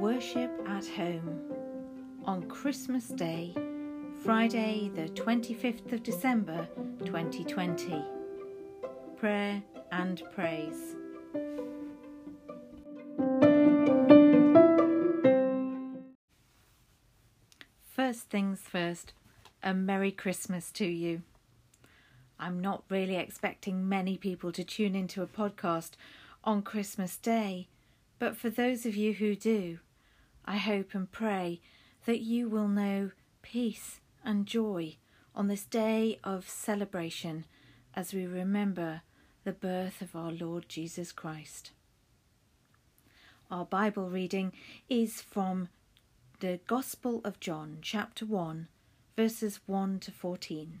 Worship at Home on Christmas Day, Friday, the 25th of December 2020. Prayer and Praise. First things first, a Merry Christmas to you. I'm not really expecting many people to tune into a podcast on Christmas Day, but for those of you who do, I hope and pray that you will know peace and joy on this day of celebration as we remember the birth of our Lord Jesus Christ. Our Bible reading is from the Gospel of John, chapter 1, verses 1 to 14.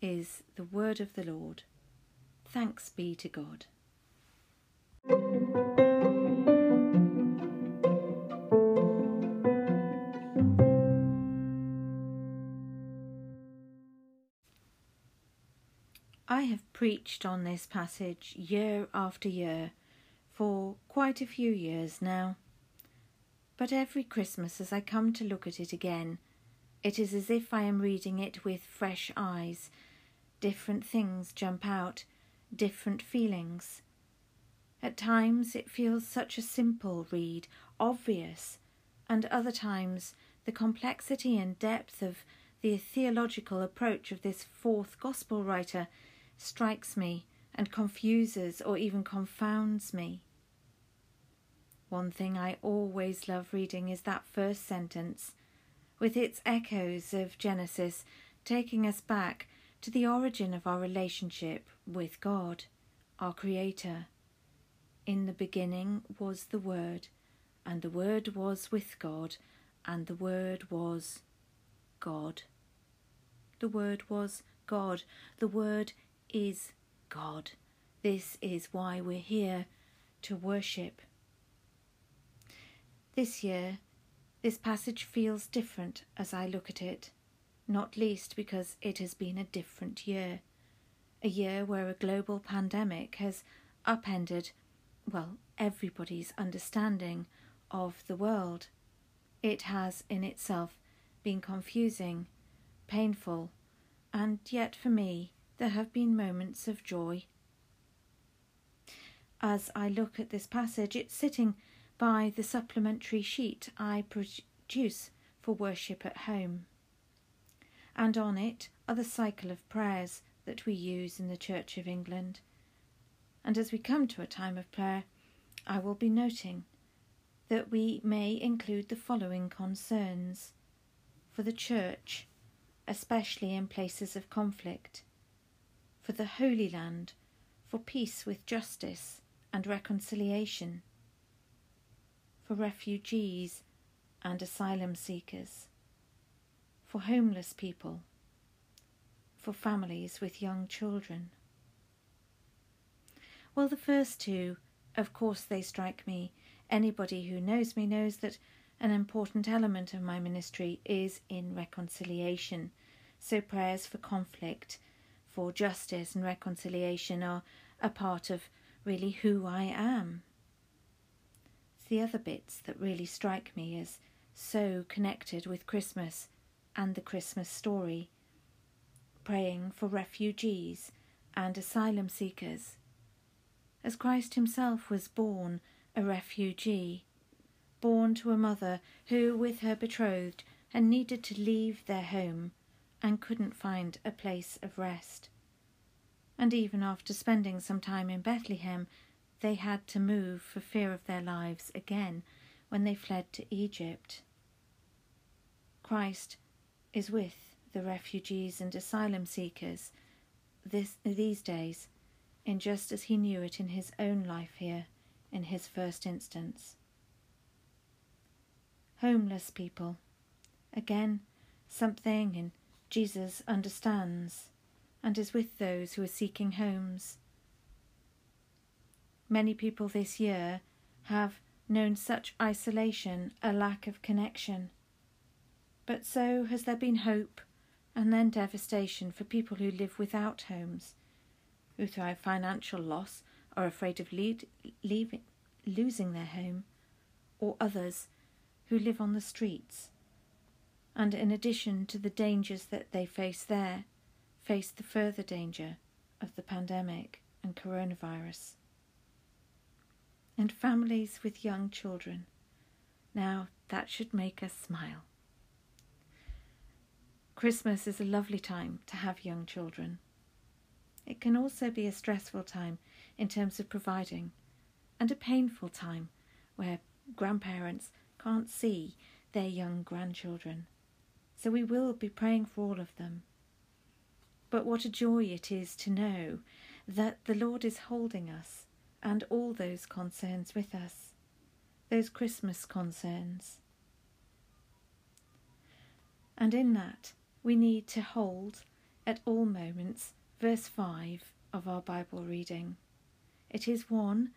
is the word of the Lord. Thanks be to God. I have preached on this passage year after year for quite a few years now. But every Christmas, as I come to look at it again, it is as if I am reading it with fresh eyes. Different things jump out, different feelings. At times it feels such a simple read, obvious, and other times the complexity and depth of the theological approach of this fourth Gospel writer strikes me and confuses or even confounds me. One thing I always love reading is that first sentence, with its echoes of Genesis taking us back to the origin of our relationship with God, our Creator. In the beginning was the Word, and the Word was with God, and the Word was God. The Word was God. The Word is God. This is why we're here to worship. This year, this passage feels different as I look at it, not least because it has been a different year. A year where a global pandemic has upended, well, everybody's understanding of the world. It has in itself been confusing, painful, and yet for me, there have been moments of joy. As I look at this passage, it's sitting by the supplementary sheet I produce for worship at home. And on it are the cycle of prayers that we use in the Church of England. And as we come to a time of prayer, I will be noting that we may include the following concerns for the Church, especially in places of conflict for the Holy Land, for peace with justice and reconciliation, for refugees and asylum seekers, for homeless people, for families with young children, Well, the first two, of course, they strike me. Anybody who knows me knows that an important element of my ministry is in reconciliation. So, prayers for conflict, for justice and reconciliation are a part of really who I am. The other bits that really strike me as so connected with Christmas and the Christmas story. Praying for refugees and asylum seekers. As Christ Himself was born a refugee, born to a mother who, with her betrothed, had needed to leave their home and couldn't find a place of rest. And even after spending some time in Bethlehem, they had to move for fear of their lives again when they fled to Egypt. Christ is with the refugees and asylum seekers this, these days, in just as he knew it in his own life here in his first instance. Homeless people. Again, something in Jesus understands and is with those who are seeking homes. Many people this year have known such isolation, a lack of connection. But so has there been hope and then devastation for people who live without homes, who through financial loss are afraid of lead, leaving, losing their home, or others who live on the streets, and in addition to the dangers that they face there, face the further danger of the pandemic and coronavirus. And families with young children. Now, that should make us smile. Christmas is a lovely time to have young children. It can also be a stressful time in terms of providing, and a painful time where grandparents can't see their young grandchildren. So we will be praying for all of them. But what a joy it is to know that the Lord is holding us and all those concerns with us, those Christmas concerns. And in that, we need to hold at all moments verse 5 of our Bible reading. It is one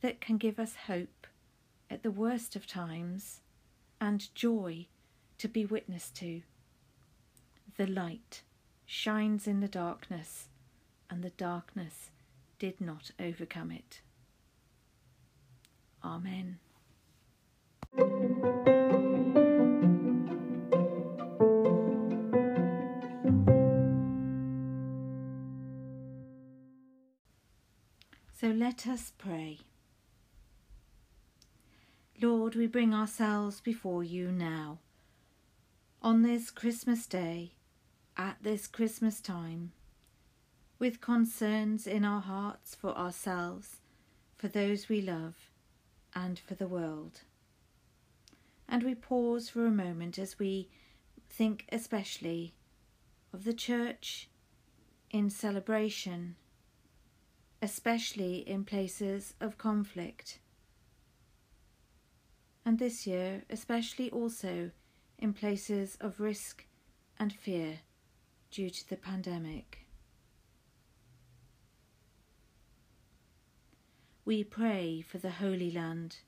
that can give us hope at the worst of times and joy to be witness to. The light shines in the darkness, and the darkness did not overcome it. Amen. So let us pray. Lord, we bring ourselves before you now. On this Christmas day, at this Christmas time, with concerns in our hearts for ourselves, for those we love, and for the world. And we pause for a moment as we think especially of the Church in celebration especially in places of conflict. And this year, especially also in places of risk and fear due to the pandemic. We pray for the Holy Land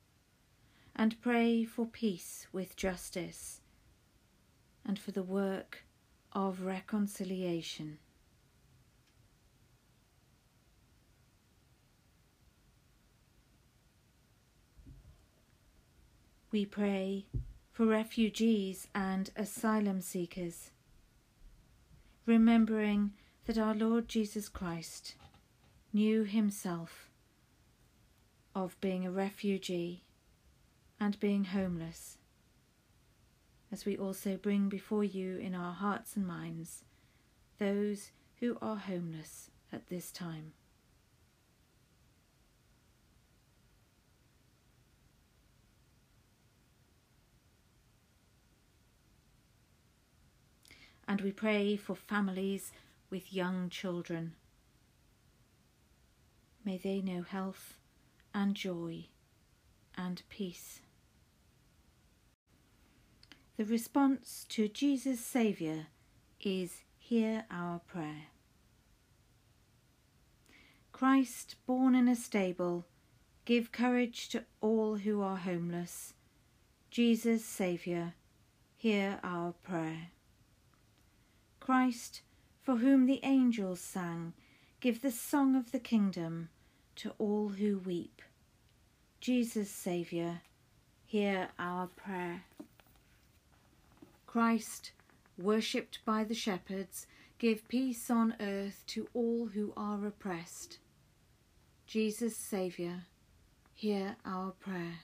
and pray for peace with justice and for the work of reconciliation. we pray for refugees and asylum seekers, remembering that our Lord Jesus Christ knew himself of being a refugee and being homeless, as we also bring before you in our hearts and minds those who are homeless at this time. and we pray for families with young children. May they know health and joy and peace. The response to Jesus Saviour is Hear our prayer. Christ, born in a stable, give courage to all who are homeless. Jesus, Saviour, hear our prayer. Christ, for whom the angels sang, give the song of the kingdom to all who weep. Jesus, Saviour, hear our prayer. Christ, worshipped by the shepherds, give peace on earth to all who are oppressed. Jesus, Saviour, hear our prayer.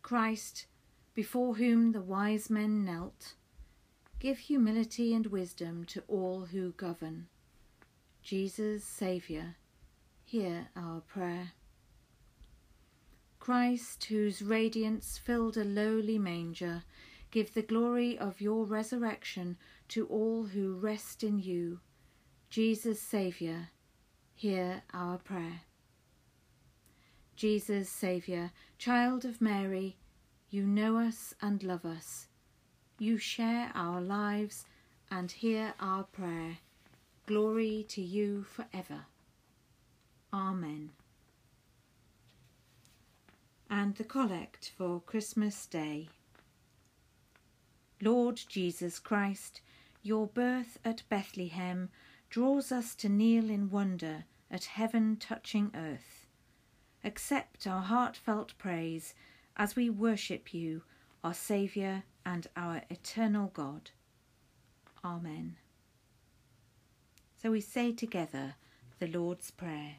Christ, before whom the wise men knelt, give humility and wisdom to all who govern. Jesus, Saviour, hear our prayer. Christ, whose radiance filled a lowly manger, give the glory of your resurrection to all who rest in you. Jesus, Saviour, hear our prayer. Jesus, Saviour, Child of Mary, you know us and love us. You share our lives and hear our prayer. Glory to you forever. Amen. And the Collect for Christmas Day. Lord Jesus Christ, your birth at Bethlehem draws us to kneel in wonder at heaven touching earth. Accept our heartfelt praise as we worship you, our Saviour and our eternal God. Amen. So we say together the Lord's Prayer.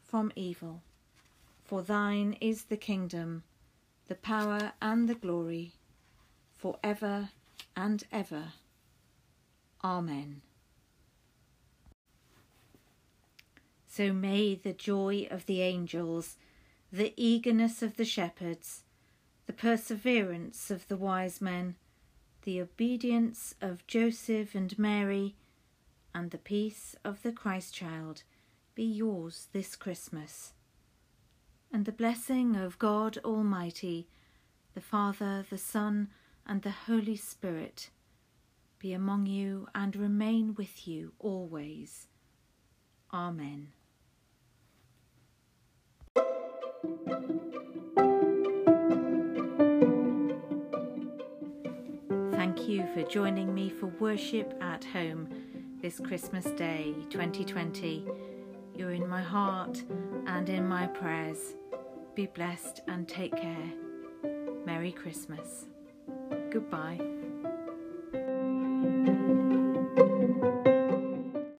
from evil. For thine is the kingdom, the power, and the glory, for ever and ever. Amen. So may the joy of the angels, the eagerness of the shepherds, the perseverance of the wise men, the obedience of Joseph and Mary, and the peace of the Christ child be yours this Christmas. And the blessing of God Almighty, the Father, the Son, and the Holy Spirit be among you and remain with you always. Amen. Thank you for joining me for worship at home this Christmas Day 2020. You're in my heart and in my prayers. Be blessed and take care. Merry Christmas. Goodbye.